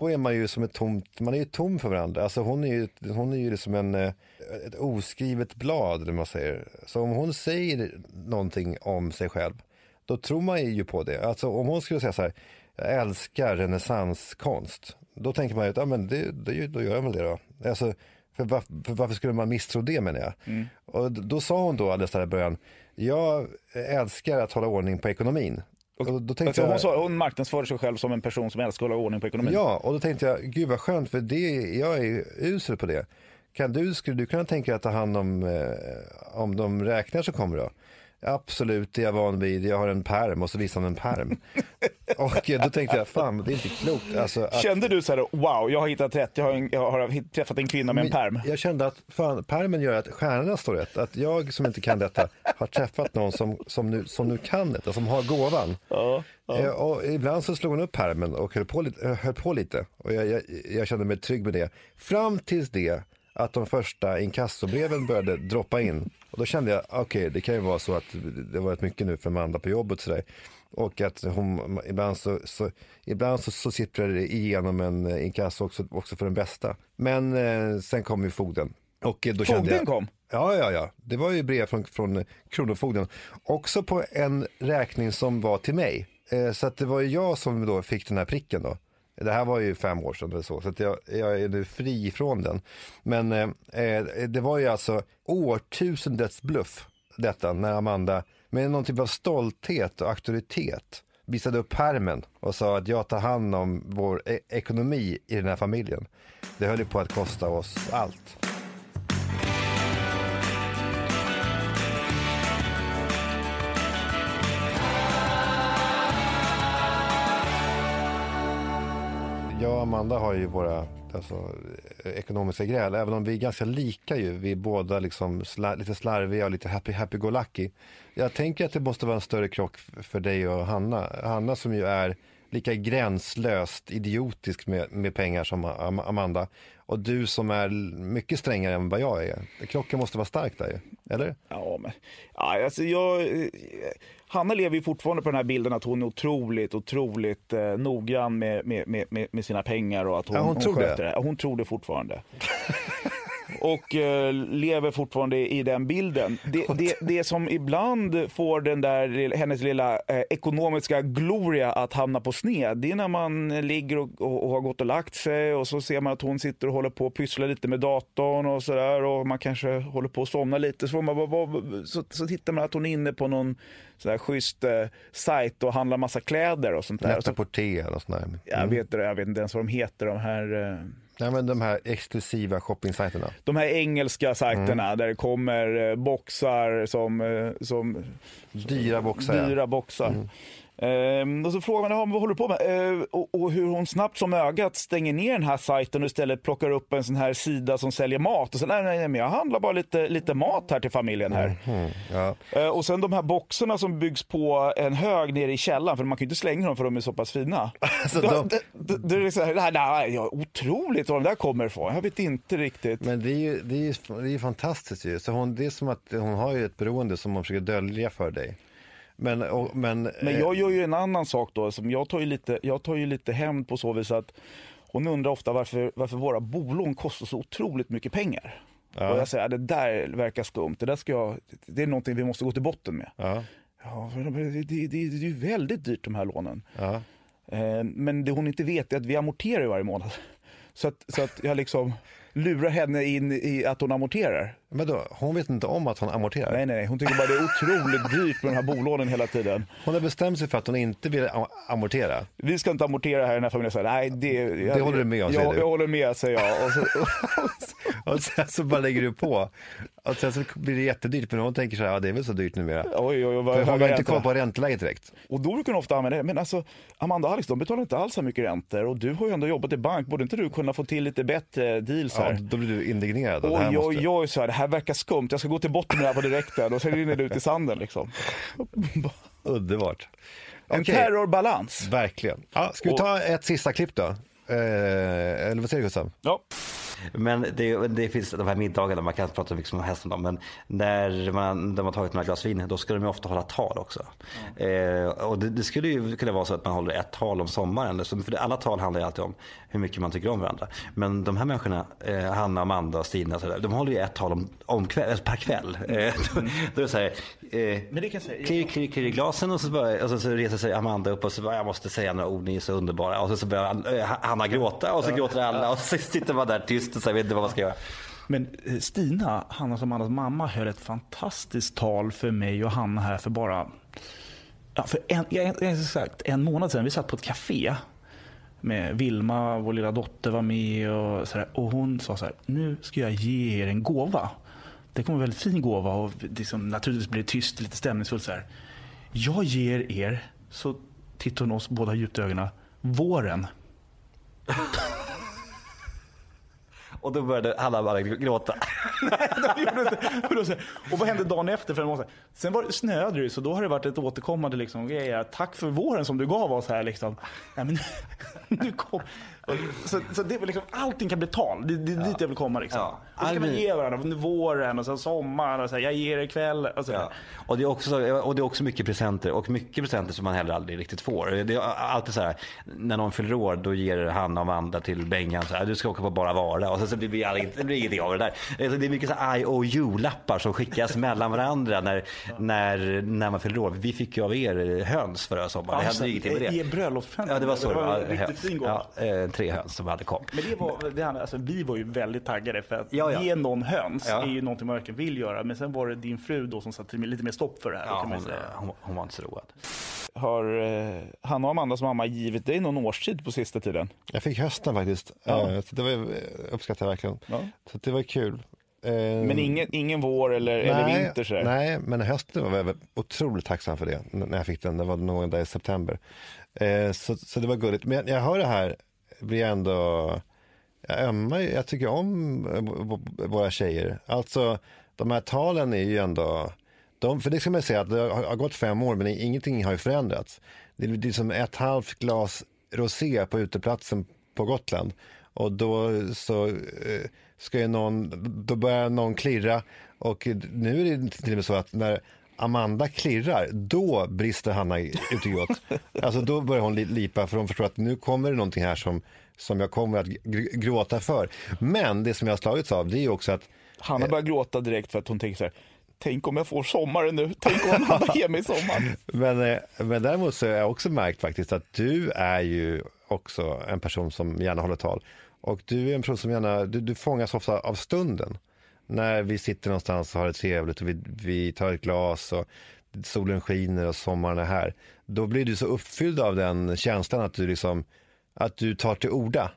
Speaker 4: Då är man ju som ett tomt, man är ju tom för varandra. Alltså hon är ju, hon är ju liksom en, eh, ett oskrivet blad, eller man säger. Så om hon säger någonting om sig själv, då tror man ju på det. Alltså om hon skulle säga så här, jag älskar renässanskonst. Då tänker man ju att, ja men det, det, då gör jag väl det då. Alltså, för, var, för varför skulle man misstro det menar jag? Och d- då sa hon då alldeles där i början, jag älskar att hålla ordning på ekonomin. Och då, då tänkte
Speaker 3: Alltså,
Speaker 4: jag,
Speaker 3: hon, sa, hon marknadsförde sig själv som en person som älskar att hålla ordning på ekonomin.
Speaker 4: Ja, och då tänkte jag, gud vad skönt, för det, jag är usel på det. Kan du, skulle du kunna tänka dig att ta hand om, eh, om de räkningar som kommer då? Absolut, det är jag van vid. Jag har en perm och så visar han en perm. *laughs* och eh, då tänkte jag, fan det är inte klokt. Alltså, att,
Speaker 3: Kände du så här, wow, jag har hittat rätt, jag har, en, jag har träffat en kvinna med en perm?
Speaker 4: Jag kände att fan, permen gör att stjärnorna står rätt. Att jag som inte kan detta har träffat någon som, som, nu, som nu kan detta, som har gåvan.
Speaker 3: Ja,
Speaker 4: Eh, Och ibland så slog hon upp pärmen och höll på, lite- eh, höll på lite. Och jag, jag, jag kände mig trygg med det. Fram tills det att de första inkassobreven började droppa in. Och då kände jag, okej det kan ju vara så att det var rätt mycket nu för Amanda på jobbet sådär. Och att hon, ibland så, så, ibland så, så sipprar det igenom en inkasso också, också för den bästa. Men eh, sen kom ju fogden. Och då kände
Speaker 3: Fogden
Speaker 4: jag,
Speaker 3: kom?
Speaker 4: Ja, ja, ja. Det var ju brev från, från Kronofogden. Också på en räkning som var till mig. Eh, så att det var ju jag som då fick den här pricken då. Det här var ju fem år sedan eller så, så att jag, jag är nu fri från den. Men eh, eh det var ju alltså årtusendets bluff detta när Amanda med någon typ av stolthet och auktoritet visade upp pärmen och sa att jag tar hand om vår e- ekonomi i den här familjen. Det höll ju på att kosta oss allt. Jag och Amanda har ju våra alltså, ekonomiska gräl, även om vi är ganska lika ju. Vi är båda liksom sla, lite slarviga och lite happy, happy go lucky. Jag tänker att det måste vara en större krock för dig och Hanna. Hanna som ju är lika gränslöst idiotisk med, med pengar som Am- Amanda. Och du som är mycket strängare än vad jag är. Krocken måste vara stark där ju, eller?
Speaker 3: Ja, men, alltså jag, eh, Hanna lever ju fortfarande på den här bilden att hon är otroligt, otroligt eh, noggrann med, med, med, med- sina pengar och att hon,
Speaker 4: Ja, hon tror
Speaker 3: sköter
Speaker 4: det.
Speaker 3: Ja, Hon tror det fortfarande. *laughs* och eh, lever fortfarande i den bilden. Det, det, det som ibland får den där, hennes lilla eh, ekonomiska gloria att hamna på sned, det är när man ligger och, och, och har gått och lagt sig och så ser man att hon sitter och håller på och pysslar lite med datorn och sådär och man kanske håller på att somna lite. Så, man, vad- vad- så, så tittar man att hon är inne på någon sådär schysst eh, sajt och handlar massa kläder och sånt där. Så,
Speaker 4: porté och sånt där.
Speaker 3: jag, vet, jag vet inte ens vad de heter, de här eh,
Speaker 4: Nej, men de här exklusiva shoppingsajterna.
Speaker 3: de här engelska sajterna där det kommer eh, boxar som, eh, som
Speaker 4: Dyra boxar.
Speaker 3: dyra boxar. Ehm, och så frågar man "Jaha, vad håller du på med? Ehm, och, och hur hon snabbt som ögat stänger ner den här sajten och istället plockar upp en sån här sida som säljer mat. Och så, nej, nej, nej, men jag handlar bara lite, lite mat här till familjen här.
Speaker 4: Ja.
Speaker 3: Eh, Och sen de här boxarna som byggs på en hög nere i källaren, för man kan ju inte slänga dem för de är så pass fina. *laughs*
Speaker 4: Alltså, de-
Speaker 3: det, det, det är så här, nej, nej, ja, otroligt var de där kommer ifrån. Jag vet inte riktigt.
Speaker 4: Men det är ju, det är ju, det är ju fantastiskt ju. Så hon, det är som att hon har ju ett beroende som hon försöker dölja för dig. Men, och, men,
Speaker 3: Men
Speaker 4: eh,
Speaker 3: jag gör ju en annan sak då. Som jag, tar ju lite, jag tar ju lite hämnd på så vis att hon undrar ofta varför, varför våra bolån kostar så otroligt mycket pengar.
Speaker 4: Ja.
Speaker 3: Och jag säger, "Ja, det där verkar skumt. Det, där ska jag, det är någonting vi måste gå till botten med.
Speaker 4: Ja,
Speaker 3: Ja, det, det, det, är ju väldigt dyrt de här lånen.
Speaker 4: ja.
Speaker 3: Eh, Men det hon inte vet är att vi amorterar varje månad. Så att, så att jag liksom lurar henne in i att hon amorterar.
Speaker 4: Men då, hon vet inte om att hon amorterar.
Speaker 3: Nej, nej, nej. Hon tycker bara det är otroligt dyrt med de här bolånen hela tiden.
Speaker 4: Hon har bestämt sig för att hon inte vill am- amortera.
Speaker 3: Vi ska inte amortera här i den här familjen. Så här, nej, det, jag,
Speaker 4: Det håller du med om,
Speaker 3: jag,
Speaker 4: du?
Speaker 3: jag håller med, säger jag. Och så, *laughs*
Speaker 4: Och sen så bara lägger du på. Och sen så blir det jättedyrt. Men hon tänker så här, ja det är väl så dyrt numera.
Speaker 3: oj, oj, oj, vad
Speaker 4: hon har inte koll på ränteläget direkt.
Speaker 3: Och då brukar hon ofta använda det. Men alltså, Amanda och Alex, de betalar inte alls så mycket räntor. Och du har ju ändå jobbat i bank. Borde inte du kunna få till lite bättre deals här?
Speaker 4: Ja, då blir du indignerad. och
Speaker 3: Oj, oj, oj, så här, här verkar skumt. Jag ska gå till botten med det här på direkten och sen rinner det ut i sanden liksom.
Speaker 4: Underbart.
Speaker 3: En
Speaker 4: Okej.
Speaker 3: terrorbalans.
Speaker 4: Verkligen. Ja, ska vi ta ett sista klipp då? Eh, eller vad säger du Gustav?
Speaker 3: Ja.
Speaker 6: Men det, det finns de här middagarna, man kan prata mycket som helst om dem, men när man, de har tagit några glas vin, då ska de ju ofta hålla tal också. Eh, och det, det skulle ju kunna vara så att man håller ett tal om sommaren, Så- för alla tal handlar ju alltid om hur mycket man tycker om varandra. Men de här människorna, eh, Hanna, Amanda och Stina, och så där, de håller ju ett tal om, om kväll, alltså per kväll. Eh, *laughs* då, då är det så här, eh,
Speaker 9: Men det kan jag säga-
Speaker 6: klirr, klirr, klirr i glasen och så, bara, och så, så reser sig Amanda upp och så bara, jag måste säga några ord, ni är så underbara. Och så, så börjar eh, Hanna gråta och så gråter alla och så sitter man där tyst och så vet inte vad man ska göra.
Speaker 9: Men eh, Stina, Hannas och Amandas mamma, höll ett fantastiskt tal för mig och Hanna här för bara ja, för en, exakt en månad sedan. Vi satt på ett café med Vilma, vår lilla dotter var med och, så där, och hon sa så här, nu ska jag ge er en gåva. Det kommer en väldigt fin gåva och liksom, naturligtvis blir det tyst, lite stämningsfullt så här. Jag ger er, så tittar hon oss båda djupt i ögonen, våren. *laughs*
Speaker 6: Och då började alla bara gråta. *laughs*
Speaker 9: De gjorde inte- så och vad hände dagen efter? För en månad? Sen var det, snöade det ju, så då har det varit ett återkommande liksom, grej. Tack för våren som du gav oss här. Liksom. Nej, men, *laughs* nu kom, så, så det liksom, allting kan bli tal. Det, det är dit jag vill komma. Liksom.
Speaker 6: Ja.
Speaker 9: Och så kan man ge varandra under våren och sen sommaren. Och så här, jag ger er ikväll. Och så,
Speaker 6: Ja. Och, det är också, och det är också mycket presenter och mycket presenter som man heller aldrig riktigt får. Det är alltid så här, när någon fyller år då ger Hanna och Amanda till Bengan så här, du ska åka på Bara Vara och så, så blir det, aldrig, det blir ingenting av det där. Alltså, Det är mycket så IOU-lappar som skickas mellan varandra när, när, när man fyller år. Vi fick ju av er höns förra sommaren. det hände ingenting med det.
Speaker 9: Ge bröllopspresent.
Speaker 6: Ja, det var så.
Speaker 9: Det var
Speaker 6: Ja,
Speaker 9: riktigt fin gåva.
Speaker 6: ja, eh, tre höns som hade kom.
Speaker 9: Men det var, det, andra- alltså, vi var ju väldigt taggade för att
Speaker 6: Ja, ja.
Speaker 9: ge någon höns
Speaker 6: Ja.
Speaker 9: är ju någonting man verkligen vill göra. Men sen var det din fru då som satte lite mer stopp för det här.
Speaker 6: Ja,
Speaker 9: kan man
Speaker 6: hon,
Speaker 9: säga.
Speaker 6: hon, hon var inte så road.
Speaker 3: Har eh, Hanna och Amandas mamma givit dig någon årstid på sista tiden?
Speaker 4: Jag fick hösten faktiskt.
Speaker 3: Ja.
Speaker 4: Eh, Så det var, jag uppskattar jag verkligen.
Speaker 3: Ja.
Speaker 4: Så det var kul. Eh,
Speaker 3: Men ingen, ingen vår eller, eller vinter? Så där.
Speaker 4: Nej, men hösten var jag otroligt tacksam för det när jag fick den. Det var någon dag i september. Eh, så, så det var gulligt. Men jag, jag hör det här, blir jag ändå, jag ömmar, jag tycker om våra tjejer. Alltså, de här talen är ju ändå, de, för det ska man säga att det har, gått fem år men ingenting har ju förändrats. Det är, det är som ett halvt glas rosé på uteplatsen på Gotland. Och då så eh, ska ju någon, då börjar någon klirra och nu är det till och med så att när Amanda klirrar, då brister Hanna ut i gråt. Alltså då börjar hon li- lipa för hon förstår att nu kommer det någonting här som, som jag kommer att gr- gråta för. Men det som jag har slagits av det är ju också att
Speaker 3: Hanna börjar gråta direkt för att hon tänker så här, tänk om jag får sommaren nu, tänk om Hanna ger mig sommaren. *laughs*
Speaker 4: Men, eh, men däremot så har jag också märkt faktiskt att du är ju också en person som gärna håller tal. Och du är en person som gärna, du, du fångas ofta av stunden. När vi sitter någonstans och har det trevligt och vi, vi tar ett glas och solen skiner och sommaren är här. Då blir du så uppfylld av den känslan att du liksom, att du tar till orda.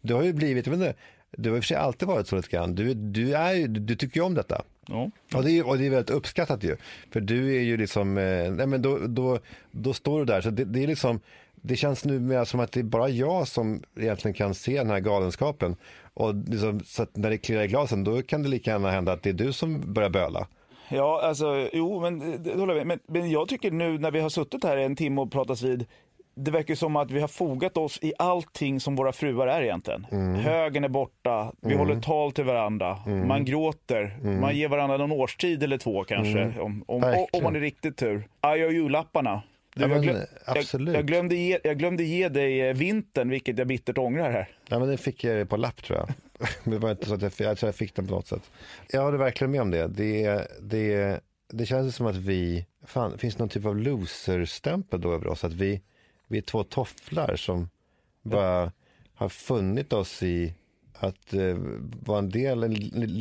Speaker 4: Du har ju blivit, jag vet inte, du har i och för sig alltid varit så lite grann. Du, du, är, ju- du, tycker ju om detta.
Speaker 9: Ja.
Speaker 4: Och det, är, och det är väldigt uppskattat ju. För du är ju liksom, eh, nej men då, då, då står du där. Så det, det är liksom, det känns nu mer som att det är bara jag som egentligen kan se den här galenskapen. Och liksom, så när det klirrar i glasen då kan det lika gärna hända att det är du som börjar böla.
Speaker 3: Ja, alltså, jo, men det, det håller jag med. Men, men jag tycker nu när vi har suttit här en timme och pratats vid, det verkar som att vi har fogat oss i allting som våra fruar är egentligen. Högen är borta, vi håller tal till varandra, man gråter, man ger varandra någon årstid eller två kanske, om, om, om, om man är riktigt tur. Aj och julapparna. Du,
Speaker 4: Ja, men,
Speaker 3: jag, glöm,
Speaker 4: absolut.
Speaker 3: jag, jag, glömde ge, jag glömde ge dig eh, vintern, vilket jag bittert ångrar här.
Speaker 4: Ja men det fick jag på lapp tror jag. *laughs* Det var inte så att jag, jag tror jag fick den på något sätt. Jag håller verkligen med om det. Det, det, det känns som att vi, fan, finns det någon typ av loser-stämpel då över oss? Att vi, vi är två tofflar som bara har funnit oss i att eh, vara en del, en,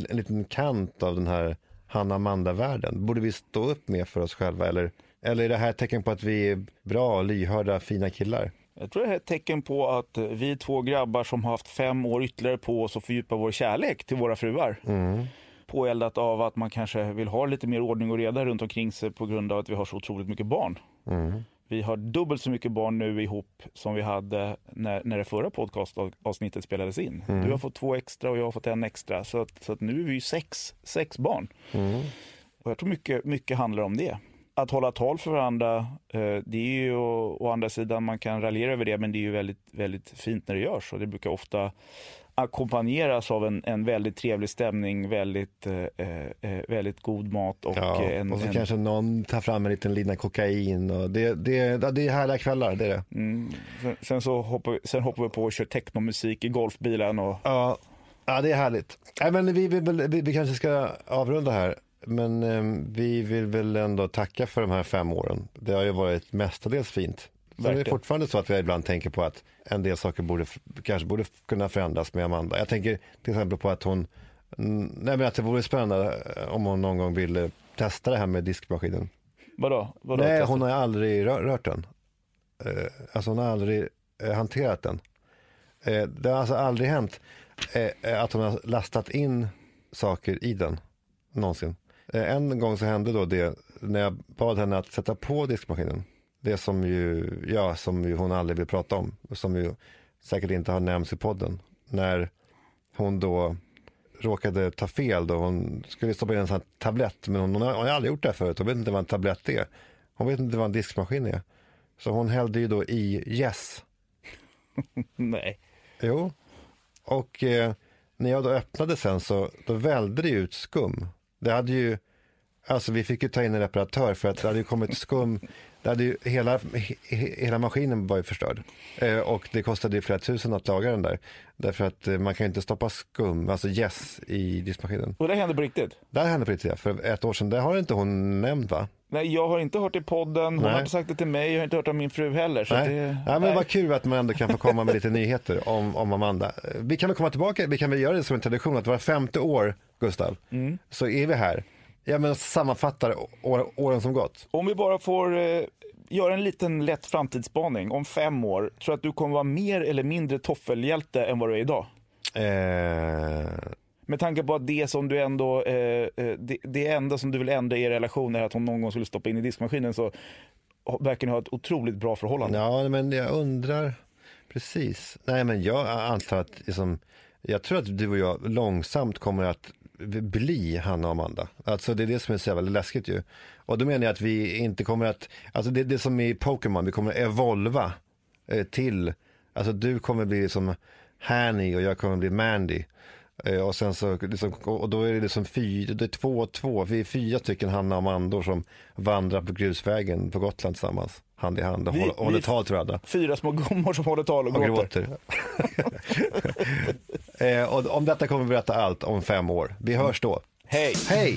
Speaker 4: en liten kant av den här Hanna-Amanda-världen. Borde vi stå upp mer för oss själva eller, eller är det här ett tecken på att vi är bra, lyhörda, fina killar?
Speaker 3: Jag tror det här är ett tecken på att vi två grabbar som har haft fem år ytterligare på oss att fördjupa vår kärlek till våra fruar. Påeldat av att man kanske vill ha lite mer ordning och reda runt omkring sig på grund av att vi har så otroligt mycket barn. Vi har dubbelt så mycket barn nu ihop som vi hade när, när det förra podcastavsnittet spelades in. Du har fått två extra och jag har fått en extra. Så, att, så att nu är vi sex, sex barn. Och jag tror mycket, mycket handlar om det. Att hålla tal för varandra, eh, det är ju å, andra sidan, man kan raljera över det, men det är ju väldigt, väldigt fint när det görs. Och det brukar ofta ackompanjeras av en, en väldigt trevlig stämning, väldigt, eh, eh, väldigt god mat och
Speaker 4: Ja,
Speaker 3: eh, en,
Speaker 4: och så
Speaker 3: en,
Speaker 4: kanske någon tar fram en liten lina kokain. Och det, det, det är härliga kvällar, det är det.
Speaker 3: mm, sen, sen, så hoppar, sen hoppar vi på och kör technomusik i golfbilen. Och,
Speaker 4: Ja, ja det är härligt. Nej, men vi, vi, vi, vi kanske ska avrunda här. Men eh, vi vill väl ändå tacka för de här fem åren. Det har ju varit mestadels fint. Sen är det
Speaker 3: Verkligen.
Speaker 4: fortfarande så att vi ibland tänker på att en del saker borde, kanske borde kunna förändras med Amanda. Jag tänker till exempel på att hon, nej men att det vore spännande eh, om hon någon gång ville testa det här med diskmaskinen.
Speaker 3: vadå? vadå
Speaker 4: Nej, hon har aldrig rör, rört den. Eh, alltså hon har aldrig eh, hanterat den. Det har alltså aldrig hänt att hon har lastat in saker i den, någonsin. Eh, en gång så hände då det när jag bad henne att sätta på diskmaskinen. Det som ju, ja, som ju hon aldrig vill prata om, som ju säkert inte har nämnts i podden. När hon då råkade ta fel då. Hon skulle stoppa in en sån här tablett, men hon, hon, har, hon har aldrig gjort det här förut. Hon vet inte vad en tablett är. Hon vet inte vad en diskmaskin är. Så hon hällde ju då i yes. *laughs*
Speaker 3: Nej.
Speaker 4: Jo. Och eh, när jag då öppnade sen så då välde det ut skum. Det hade ju, alltså vi fick ju ta in en reparatör för att det hade ju kommit skum. Det hade ju, hela, he, he- hela maskinen var ju förstörd. Eh, och det kostade ju flera tusen att laga den där. Därför att eh, man kan ju inte stoppa skum, alltså yes, i diskmaskinen.
Speaker 3: Och det hände på riktigt?
Speaker 4: Det hände på riktigt, ja, för ett år sedan. Det har inte hon nämnt va?
Speaker 3: Nej, jag har inte hört det i podden, hon
Speaker 4: Nej.
Speaker 3: har inte sagt det till mig, jag har inte hört av min fru heller. Så
Speaker 4: Nej.
Speaker 3: det,
Speaker 4: ja, men vad kul att man ändå kan få komma med *laughs* lite nyheter om, om Amanda. Vi kan väl komma tillbaka, vi kan väl göra det som en tradition att vara femte år, Gustav,
Speaker 3: Mm.
Speaker 4: så är vi här. Ja, men sammanfattar år, åren som gått.
Speaker 3: Om vi bara får eh, göra en liten lätt framtidsspaning. Om fem år, tror du att du kommer vara mer eller mindre toffelhjälte än vad du är idag?
Speaker 4: Eh,
Speaker 3: Med tanke på att det som du ändå, eh, eh, det, det enda som du vill ändra i er relation är att hon någon gång skulle stoppa in i diskmaskinen så verkar ni ha ett otroligt bra förhållande.
Speaker 4: ja, men jag undrar, precis. Nej, men jag antar att, liksom, jag tror att du och jag långsamt kommer att bli Hanna och Amanda. Alltså det är det som är så jävla läskigt ju. Och då menar jag att vi inte kommer att, alltså det, det är som i Pokémon, vi kommer att evolva eh, till, alltså du kommer bli som Hanny och jag kommer bli Mandy. Eh, och sen så, liksom, och då är det liksom fyra, det är två och två, vi är fyra stycken Hanna och Amandor som vandrar på grusvägen på Gotland tillsammans, hand i hand och
Speaker 3: Vi-
Speaker 4: håller, håller tal till varandra.
Speaker 3: Fyra små gummor som håller tal och,
Speaker 4: Och
Speaker 3: gråter.
Speaker 4: gråter. *laughs* *laughs* eh, och om detta kommer vi berätta allt om fem år. Vi hörs då.
Speaker 3: Hej!
Speaker 4: Hej!